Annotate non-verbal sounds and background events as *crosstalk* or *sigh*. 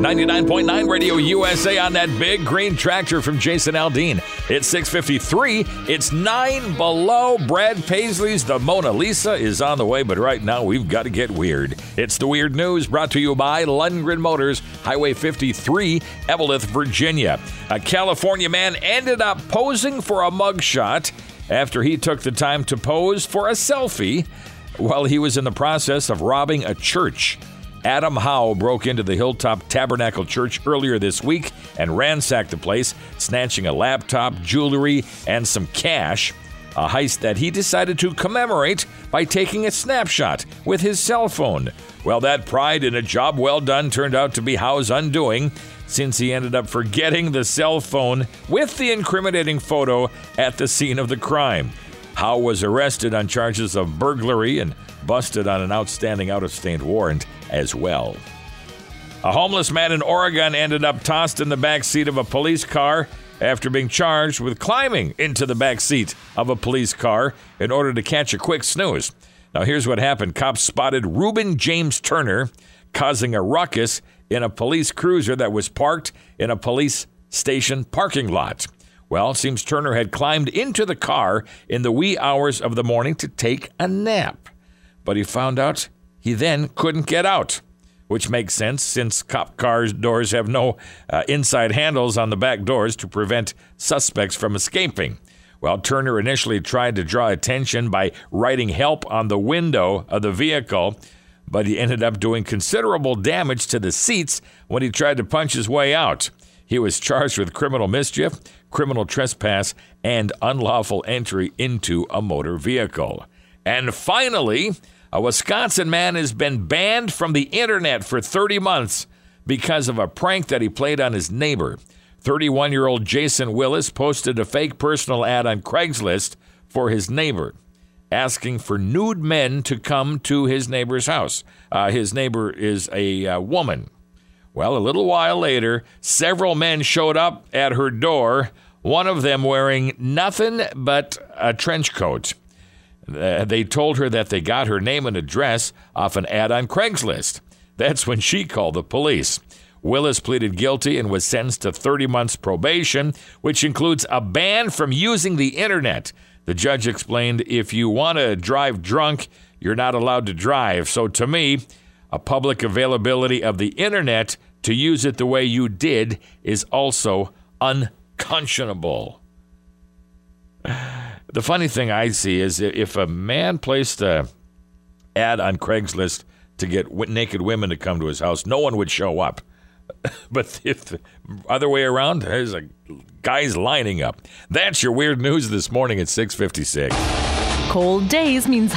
99.9 Radio USA on that big green tractor from Jason Aldean. It's 653. It's nine below. Brad Paisley's The Mona Lisa is on the way, but right now we've got to get weird. It's the weird news brought to you by Lundgren Motors, Highway 53, Eveleth, Virginia. A California man ended up posing for a mugshot after he took the time to pose for a selfie while he was in the process of robbing a church. Adam Howe broke into the Hilltop Tabernacle Church earlier this week and ransacked the place, snatching a laptop, jewelry, and some cash. A heist that he decided to commemorate by taking a snapshot with his cell phone. Well, that pride in a job well done turned out to be Howe's undoing, since he ended up forgetting the cell phone with the incriminating photo at the scene of the crime. Howe was arrested on charges of burglary and busted on an outstanding out of state warrant as well. A homeless man in Oregon ended up tossed in the back seat of a police car after being charged with climbing into the back seat of a police car in order to catch a quick snooze. Now, here's what happened cops spotted Reuben James Turner causing a ruckus in a police cruiser that was parked in a police station parking lot. Well, it seems Turner had climbed into the car in the wee hours of the morning to take a nap. But he found out he then couldn't get out, which makes sense since cop cars' doors have no uh, inside handles on the back doors to prevent suspects from escaping. Well, Turner initially tried to draw attention by writing help on the window of the vehicle, but he ended up doing considerable damage to the seats when he tried to punch his way out. He was charged with criminal mischief, criminal trespass, and unlawful entry into a motor vehicle. And finally, a Wisconsin man has been banned from the internet for 30 months because of a prank that he played on his neighbor. 31 year old Jason Willis posted a fake personal ad on Craigslist for his neighbor, asking for nude men to come to his neighbor's house. Uh, his neighbor is a uh, woman. Well, a little while later, several men showed up at her door, one of them wearing nothing but a trench coat. Uh, they told her that they got her name and address off an ad on Craigslist. That's when she called the police. Willis pleaded guilty and was sentenced to 30 months probation, which includes a ban from using the internet. The judge explained if you want to drive drunk, you're not allowed to drive. So to me, a public availability of the internet to use it the way you did is also unconscionable. The funny thing I see is if a man placed a ad on Craigslist to get naked women to come to his house, no one would show up. *laughs* but if the other way around, there's a guys lining up. That's your weird news this morning at 6:56. Cold days means